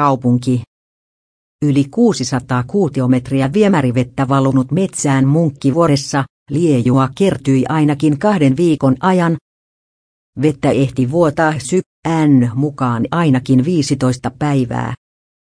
kaupunki. Yli 600 kuutiometriä viemärivettä valunut metsään munkkivuoressa, liejua kertyi ainakin kahden viikon ajan. Vettä ehti vuotaa syp mukaan ainakin 15 päivää.